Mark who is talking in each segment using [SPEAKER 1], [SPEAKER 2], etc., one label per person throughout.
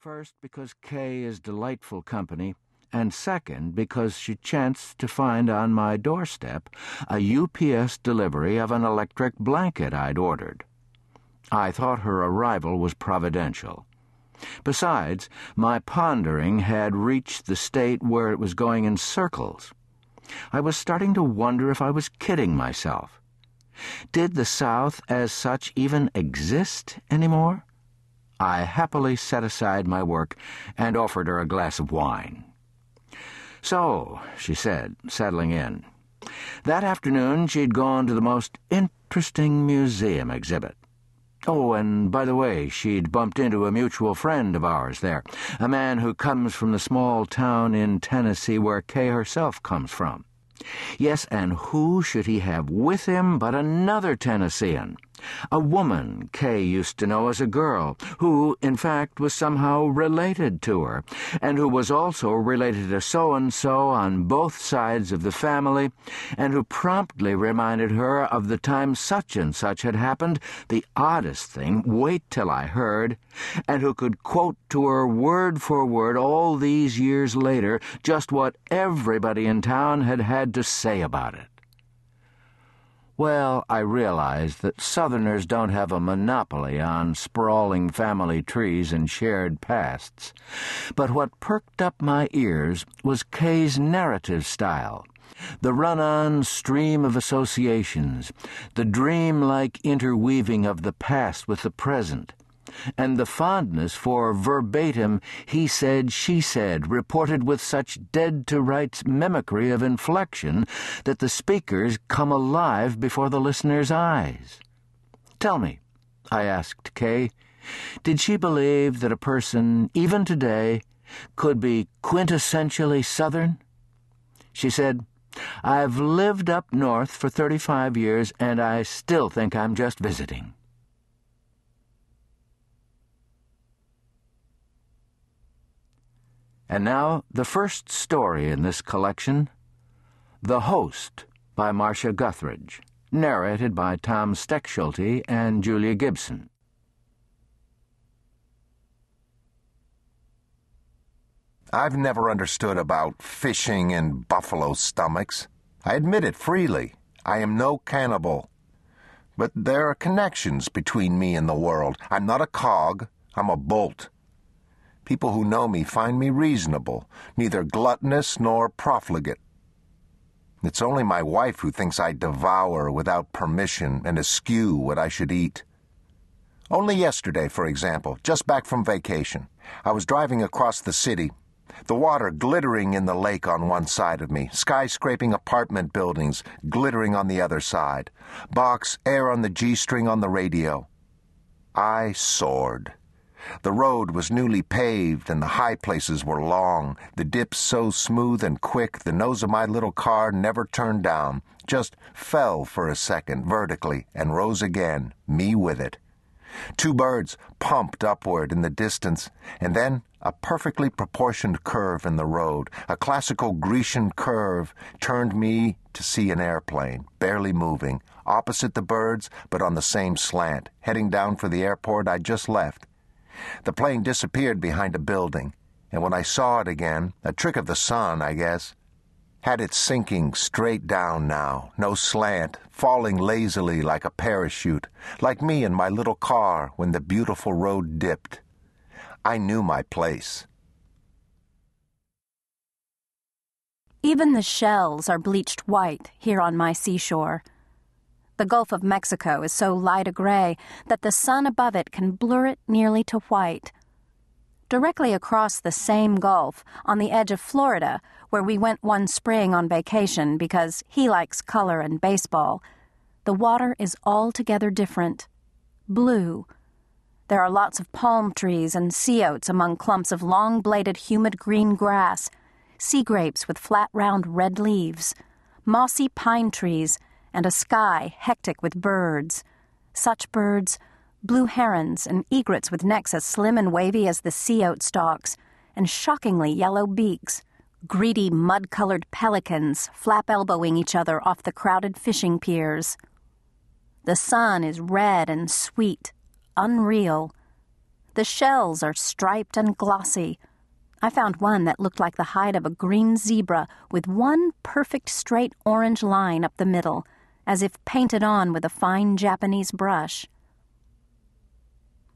[SPEAKER 1] First, because Kay is delightful company, and second, because she chanced to find on my doorstep a UPS delivery of an electric blanket I'd ordered. I thought her arrival was providential. Besides, my pondering had reached the state where it was going in circles. I was starting to wonder if I was kidding myself. Did the South as such even exist anymore? I happily set aside my work and offered her a glass of wine. So, she said, settling in. That afternoon she'd gone to the most interesting museum exhibit. Oh, and by the way, she'd bumped into a mutual friend of ours there, a man who comes from the small town in Tennessee where Kay herself comes from. Yes, and who should he have with him but another Tennessean? A woman Kay used to know as a girl, who, in fact, was somehow related to her, and who was also related to so and so on both sides of the family, and who promptly reminded her of the time such and such had happened, the oddest thing, wait till I heard, and who could quote to her word for word all these years later just what everybody in town had had to say about it. Well, I realized that Southerners don't have a monopoly on sprawling family trees and shared pasts. But what perked up my ears was Kay's narrative style. The run on stream of associations, the dream like interweaving of the past with the present and the fondness for verbatim he said, she said, reported with such dead to rights mimicry of inflection that the speakers come alive before the listener's eyes. Tell me, I asked Kay, did she believe that a person, even today, could be quintessentially Southern? She said, I've lived up north for 35 years, and I still think I'm just visiting. And now, the first story in this collection The Host by Marcia Guthridge, narrated by Tom Stechschulte and Julia Gibson.
[SPEAKER 2] I've never understood about fishing and buffalo stomachs. I admit it freely. I am no cannibal. But there are connections between me and the world. I'm not a cog, I'm a bolt. People who know me find me reasonable, neither gluttonous nor profligate. It's only my wife who thinks I devour without permission and eschew what I should eat. Only yesterday, for example, just back from vacation, I was driving across the city, the water glittering in the lake on one side of me, skyscraping apartment buildings glittering on the other side, Bach's air on the G string on the radio. I soared. The road was newly paved, and the high places were long, the dips so smooth and quick the nose of my little car never turned down, just fell for a second vertically and rose again, me with it. Two birds pumped upward in the distance, and then a perfectly proportioned curve in the road, a classical Grecian curve, turned me to see an airplane, barely moving, opposite the birds, but on the same slant, heading down for the airport I'd just left. The plane disappeared behind a building, and when I saw it again, a trick of the sun, I guess, had it sinking straight down now, no slant, falling lazily like a parachute, like me in my little car when the beautiful road dipped. I knew my place.
[SPEAKER 3] Even the shells are bleached white here on my seashore. The Gulf of Mexico is so light a gray that the sun above it can blur it nearly to white. Directly across the same gulf, on the edge of Florida, where we went one spring on vacation because he likes color and baseball, the water is altogether different. Blue. There are lots of palm trees and sea oats among clumps of long bladed humid green grass, sea grapes with flat round red leaves, mossy pine trees, and a sky hectic with birds. Such birds, blue herons and egrets with necks as slim and wavy as the sea oat stalks, and shockingly yellow beaks. Greedy, mud colored pelicans flap elbowing each other off the crowded fishing piers. The sun is red and sweet, unreal. The shells are striped and glossy. I found one that looked like the hide of a green zebra with one perfect straight orange line up the middle, as if painted on with a fine Japanese brush.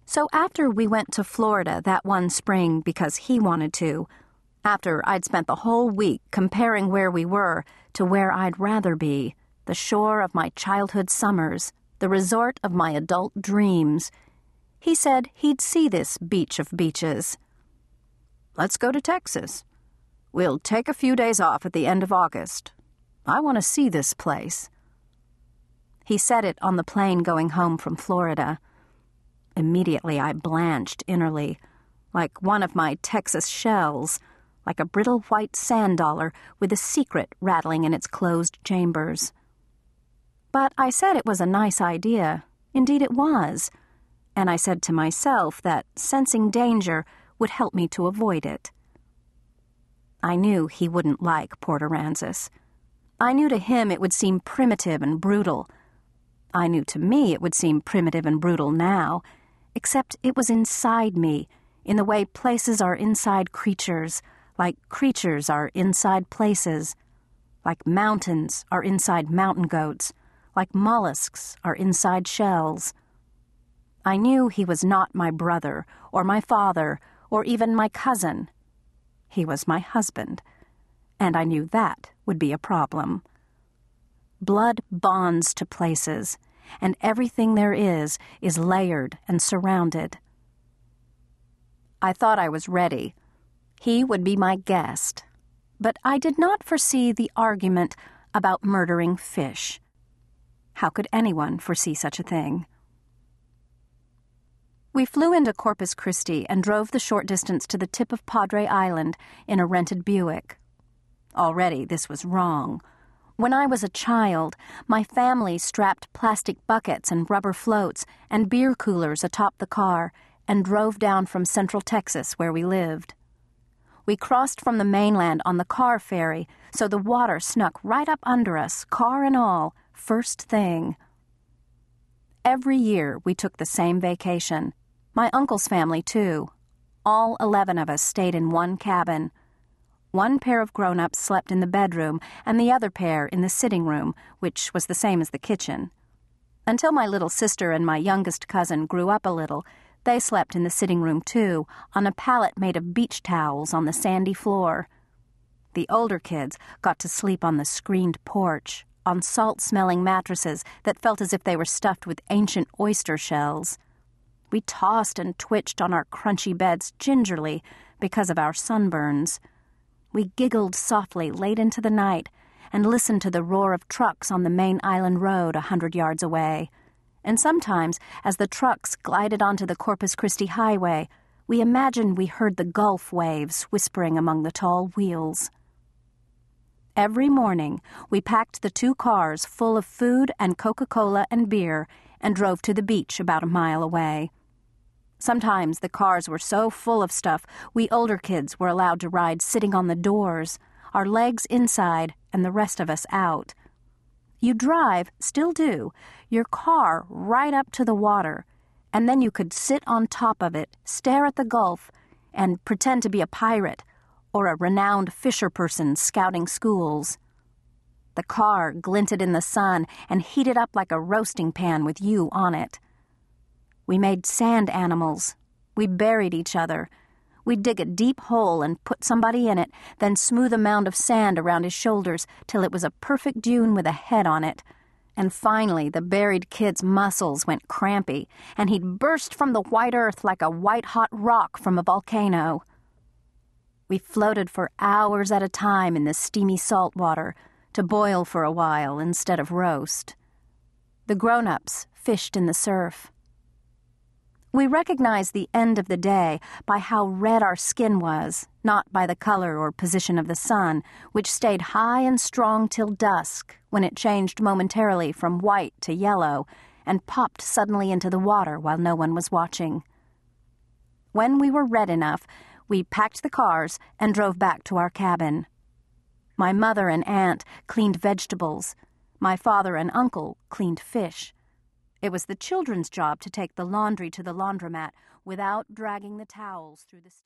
[SPEAKER 3] So after we went to Florida that one spring because he wanted to, after I'd spent the whole week comparing where we were to where I'd rather be, the shore of my childhood summers, the resort of my adult dreams, he said he'd see this beach of beaches. Let's go to Texas. We'll take a few days off at the end of August. I want to see this place. He said it on the plane going home from Florida. Immediately I blanched innerly, like one of my Texas shells, like a brittle white sand dollar with a secret rattling in its closed chambers. But I said it was a nice idea. Indeed, it was. And I said to myself that sensing danger would help me to avoid it. I knew he wouldn't like Port Aransas. I knew to him it would seem primitive and brutal. I knew to me it would seem primitive and brutal now, except it was inside me, in the way places are inside creatures, like creatures are inside places, like mountains are inside mountain goats like mollusks are inside shells. I knew he was not my brother, or my father, or even my cousin. He was my husband, and I knew that would be a problem. Blood bonds to places, and everything there is is layered and surrounded. I thought I was ready. He would be my guest. But I did not foresee the argument about murdering fish. How could anyone foresee such a thing? We flew into Corpus Christi and drove the short distance to the tip of Padre Island in a rented Buick. Already this was wrong. When I was a child, my family strapped plastic buckets and rubber floats and beer coolers atop the car and drove down from central Texas where we lived. We crossed from the mainland on the car ferry, so the water snuck right up under us, car and all, first thing. Every year we took the same vacation. My uncle's family, too. All 11 of us stayed in one cabin. One pair of grown ups slept in the bedroom, and the other pair in the sitting room, which was the same as the kitchen. Until my little sister and my youngest cousin grew up a little, they slept in the sitting room, too, on a pallet made of beach towels on the sandy floor. The older kids got to sleep on the screened porch, on salt smelling mattresses that felt as if they were stuffed with ancient oyster shells. We tossed and twitched on our crunchy beds gingerly because of our sunburns. We giggled softly late into the night and listened to the roar of trucks on the main island road a hundred yards away. And sometimes, as the trucks glided onto the Corpus Christi highway, we imagined we heard the Gulf waves whispering among the tall wheels. Every morning, we packed the two cars full of food and Coca Cola and beer and drove to the beach about a mile away. Sometimes the cars were so full of stuff, we older kids were allowed to ride sitting on the doors, our legs inside and the rest of us out. You drive, still do, your car right up to the water, and then you could sit on top of it, stare at the Gulf, and pretend to be a pirate or a renowned fisher person scouting schools. The car glinted in the sun and heated up like a roasting pan with you on it. We made sand animals. We buried each other. We'd dig a deep hole and put somebody in it, then smooth a mound of sand around his shoulders till it was a perfect dune with a head on it. And finally, the buried kid's muscles went crampy, and he'd burst from the white earth like a white hot rock from a volcano. We floated for hours at a time in the steamy salt water to boil for a while instead of roast. The grown ups fished in the surf. We recognized the end of the day by how red our skin was, not by the color or position of the sun, which stayed high and strong till dusk, when it changed momentarily from white to yellow and popped suddenly into the water while no one was watching. When we were red enough, we packed the cars and drove back to our cabin. My mother and aunt cleaned vegetables. My father and uncle cleaned fish. It was the children's job to take the laundry to the laundromat without dragging the towels through the